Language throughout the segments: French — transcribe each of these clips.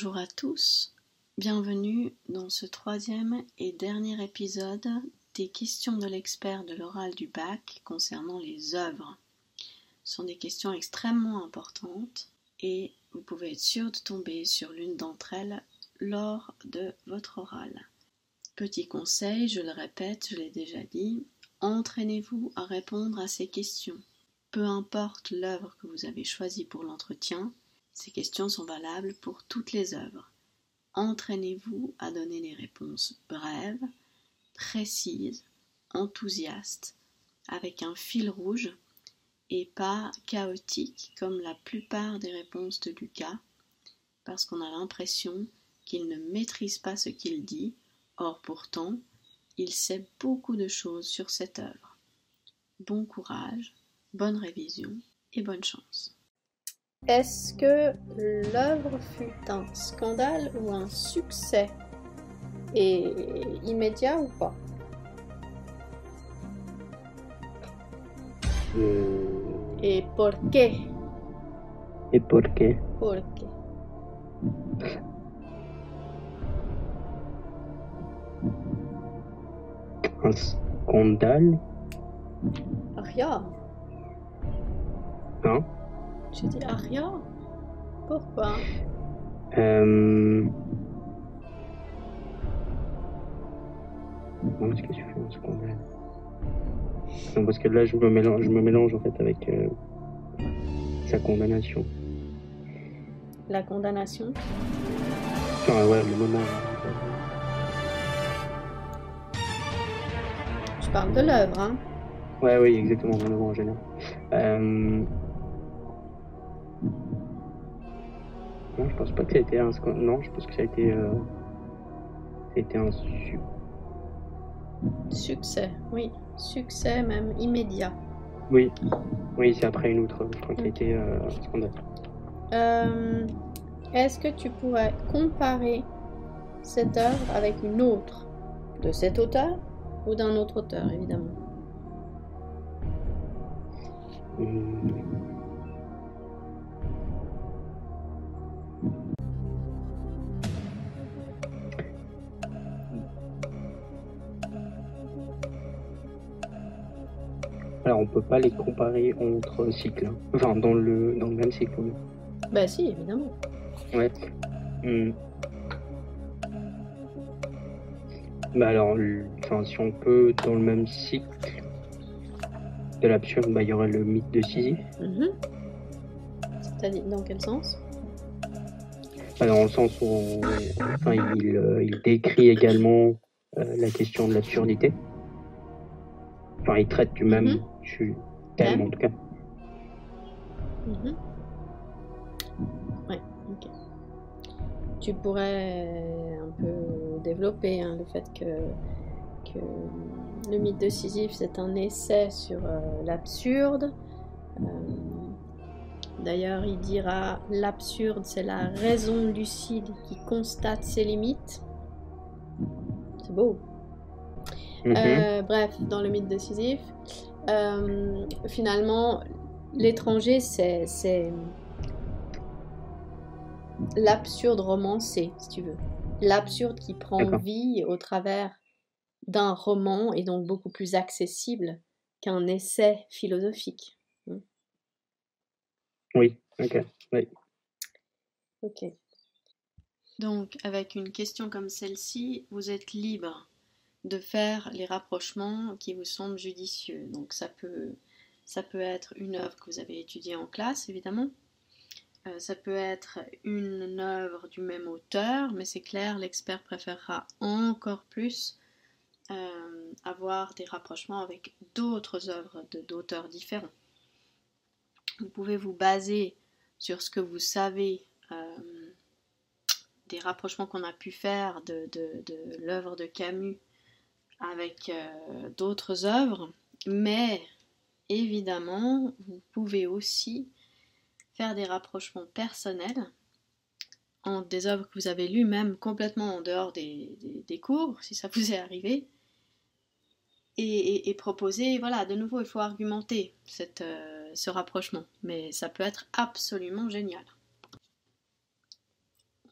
Bonjour à tous, bienvenue dans ce troisième et dernier épisode des questions de l'expert de l'oral du bac concernant les œuvres. Ce sont des questions extrêmement importantes et vous pouvez être sûr de tomber sur l'une d'entre elles lors de votre oral. Petit conseil, je le répète, je l'ai déjà dit, entraînez-vous à répondre à ces questions. Peu importe l'œuvre que vous avez choisie pour l'entretien, ces questions sont valables pour toutes les œuvres. Entraînez-vous à donner des réponses brèves, précises, enthousiastes, avec un fil rouge et pas chaotiques comme la plupart des réponses de Lucas, parce qu'on a l'impression qu'il ne maîtrise pas ce qu'il dit, or pourtant, il sait beaucoup de choses sur cette œuvre. Bon courage, bonne révision et bonne chance. Est-ce que l'œuvre fut un scandale ou un succès? Et immédiat ou pas? Euh, Et por qué? ¿Y por qué? Por qué? Un scandale? Aria Hein J'ai dit Aria Pourquoi euh... Non, est-ce que tu fais scandale Non, parce que là, je me mélange, je me mélange en fait avec euh, sa condamnation. La condamnation Enfin, ouais, le moment. Je parle de l'œuvre, hein Ouais, oui, exactement, le moment en général. Euh... Non, je pense pas que ça a été un scandale. Non, je pense que ça a été. Euh... Ça a été un su- Succès, oui. Succès même immédiat. Oui, oui, c'est après une autre, je crois qu'il a été euh, un scandale. Euh, Est-ce que tu pourrais comparer cette œuvre avec une autre de cet auteur ou d'un autre auteur, évidemment? Hum. Alors on peut pas les comparer entre cycles, hein. enfin dans le dans le même cycle. oui. Bah si, évidemment. Ouais. Hum. Bah alors, enfin si on peut dans le même cycle de l'absurde, bah il y aurait le mythe de Sisyphe. Mhm. C'est-à-dire, dans quel sens? Enfin, dans le sens où on- enfin, il, euh, il décrit également euh, la question de l'absurdité. Enfin, il traite du même Mhm. Ouais. en tout cas. Mhm. Ouais, ok. Tu pourrais un peu développer hein, le fait que, que le mythe de Sisyphe, c'est un essai sur euh, l'absurde. Euh, D'ailleurs, il dira l'absurde, c'est la raison lucide qui constate ses limites. C'est beau. Mhm. Euh, bref, dans le mythe de Sisyphe, euh, finalement, l'étranger, c'est l'absurde romancé, si tu veux. L'absurde qui prend vie au travers d'un roman et donc beaucoup plus accessible qu'un essai philosophique. Oui, ok. Ok. Donc, avec une question comme celle-ci, vous êtes libre de faire les rapprochements qui vous semblent judicieux. Donc, ça peut, être une œuvre que vous avez étudiée en classe, évidemment. Euh, ça peut être une œuvre du même auteur, mais c'est clair, l'expert préférera encore plus euh, avoir des rapprochements avec d'autres œuvres d'auteurs différents. Vous pouvez vous baser sur ce que vous savez euh, des rapprochements qu'on a pu faire de- de l'œuvre de Camus avec euh, d'autres œuvres, mais évidemment, vous pouvez aussi faire des rapprochements personnels en des œuvres que vous avez lues même complètement en dehors des, cours, si ça vous est arrivé, et, proposer, voilà, de nouveau, il faut argumenter euh, ce rapprochement, mais ça peut être absolument génial.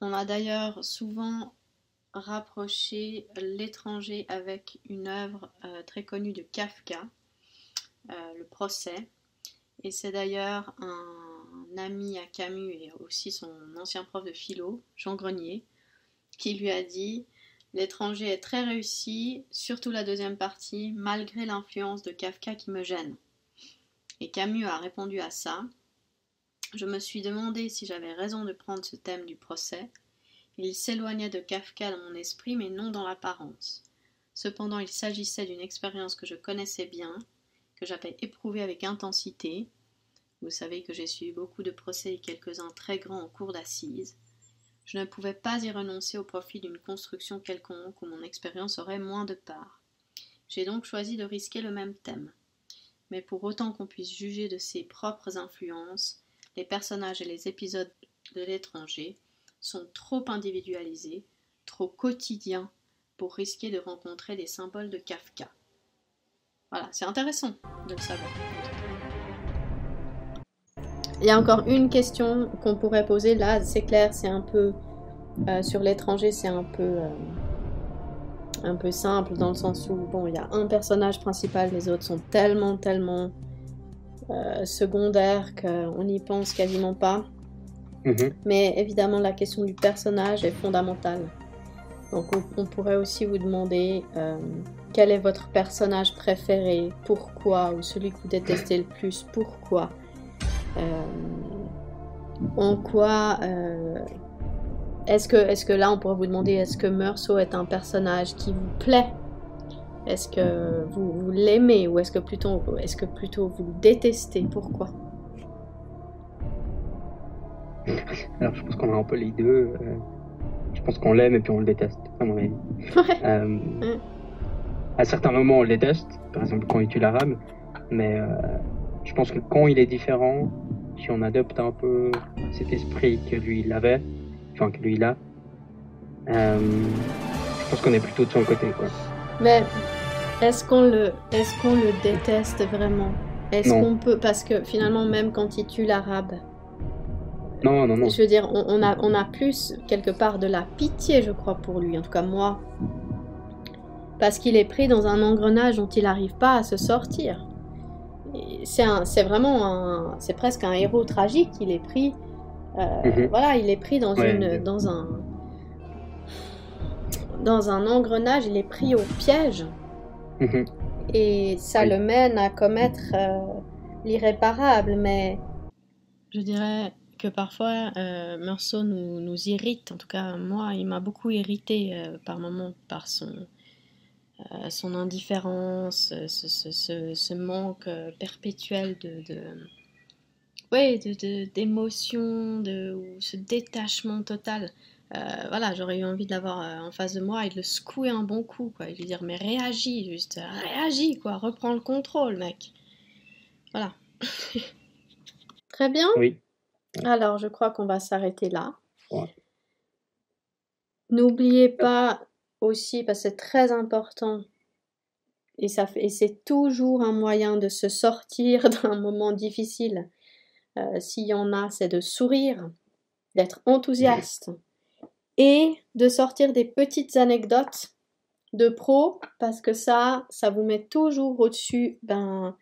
On a d'ailleurs souvent rapproché l'étranger avec une œuvre euh, très connue de Kafka, euh, Le procès. Et c'est d'ailleurs un ami à Camus et aussi son ancien prof de philo, Jean Grenier, qui lui a dit L'étranger est très réussi, surtout la deuxième partie, malgré l'influence de Kafka qui me gêne. Et Camus a répondu à ça. Je me suis demandé si j'avais raison de prendre ce thème du procès. Il s'éloignait de Kafka dans mon esprit, mais non dans l'apparence. Cependant, il s'agissait d'une expérience que je connaissais bien, que j'avais éprouvée avec intensité. Vous savez que j'ai suivi beaucoup de procès et quelques-uns très grands en cours d'assises. Je ne pouvais pas y renoncer au profit d'une construction quelconque où mon expérience aurait moins de part. J'ai donc choisi de risquer le même thème. Mais pour autant qu'on puisse juger de ses propres influences, les personnages et les épisodes de l'étranger sont trop individualisés, trop quotidiens pour risquer de rencontrer des symboles de Kafka. Voilà, c'est intéressant de le savoir. Il y a encore une question qu'on pourrait poser là, c'est clair, c'est un peu euh, sur l'étranger, c'est un peu euh, un peu simple dans le sens où bon, il y a un personnage principal, les autres sont tellement tellement euh, secondaires qu'on n'y pense quasiment pas. Mhm. Mais évidemment, la question du personnage est fondamentale. Donc, on, pourrait aussi vous demander quel est votre personnage préféré, pourquoi, ou celui que vous détestez le plus, pourquoi? Euh, en quoi euh, est-ce que, est que là on pourrait vous demander est-ce que Meursault est un personnage qui vous plaît? Est-ce que vous, l'aimez? Ou est-ce que plutôt est-ce que plutôt vous le détestez? Pourquoi? Alors je pense qu'on a un peu les deux. Euh, je pense qu'on l'aime et puis on le déteste, à mon avis. À certains moments on le déteste, par exemple quand il tue l'arabe, mais je pense que quand il est différent, si on adopte un peu cet esprit que lui il avait, enfin que lui il a, euh, je pense qu'on est plutôt de son côté quoi. Mais est-ce qu'on le, est-ce qu'on le déteste vraiment? Est-ce qu'on peut, parce que finalement même quand il tue l'arabe, non, non, non. Je veux dire, on, a, on a plus quelque part de la pitié, je crois, pour lui. En tout cas, moi. Parce qu'il est pris dans un engrenage dont il n'arrive pas à se sortir c'est vraiment un, c'est presque un héros tragique. Il est pris, euh, mhm. voilà, il est pris dans une, dans un, dans un engrenage. Il est pris au piège. Mhm. Et ça le mène à commettre euh, l'irréparable. Mais je dirais que parfois euh, Meursault nous, nous, irrite. En tout cas, moi, il m'a beaucoup irrité euh, par moments par son euh, son indifférence, euh, ce, manque euh, perpétuel de, de d'émotion, de, ou ce détachement total. voilà, j'aurais eu envie de l'avoir en face de moi et de le secouer un bon coup, quoi, et lui dire mais réagis, juste réagis, quoi, reprends le contrôle, mec. Voilà. Très bien. Oui. Alors, je crois qu'on va s'arrêter là. N'oubliez pas aussi parce que c'est très important et, ça et c'est toujours un moyen de se sortir d'un moment difficile. Euh, s'il y en a, c'est de sourire, d'être enthousiaste et de sortir des petites anecdotes de pro parce que ça, ça vous met toujours au-dessus ben,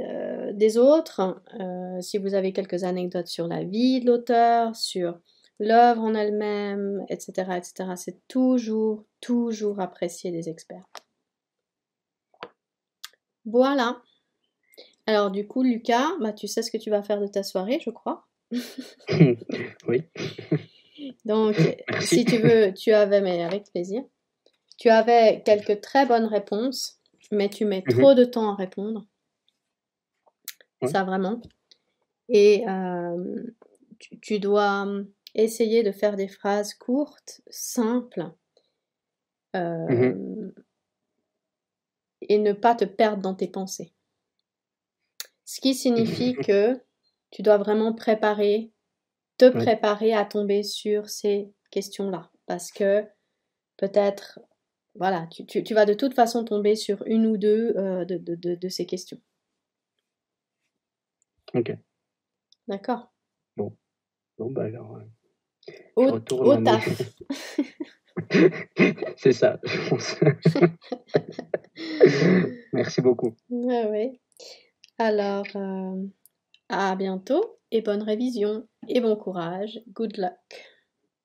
euh, des autres. Euh, si vous avez quelques anecdotes sur la vie de l'auteur, sur l'œuvre en elle-même, etc., etc. C'est toujours, toujours apprécié des experts. Voilà. Alors du coup, Lucas, bah, tu sais ce que tu vas faire de ta soirée, je crois. oui. Donc, si tu veux, tu avais, mais avec plaisir, tu avais quelques très bonnes réponses, mais tu mets mhm. trop de temps à répondre. Ça vraiment. Et euh, tu, dois essayer de faire des phrases courtes, simples, euh, mmh et ne pas te perdre dans tes pensées. Ce qui signifie que tu dois vraiment préparer, te préparer à tomber sur ces questions-là. Parce que peut-être, voilà, tu, vas de toute façon tomber sur une ou deux euh, de, de, ces questions. Ok. D'accord. Bon. Bon, bah alors. Euh, Au, retourne au en- taf. C'est ça, je pense. Merci beaucoup. Ouais, ouais. Alors, euh, à bientôt et bonne révision et bon courage. Good luck.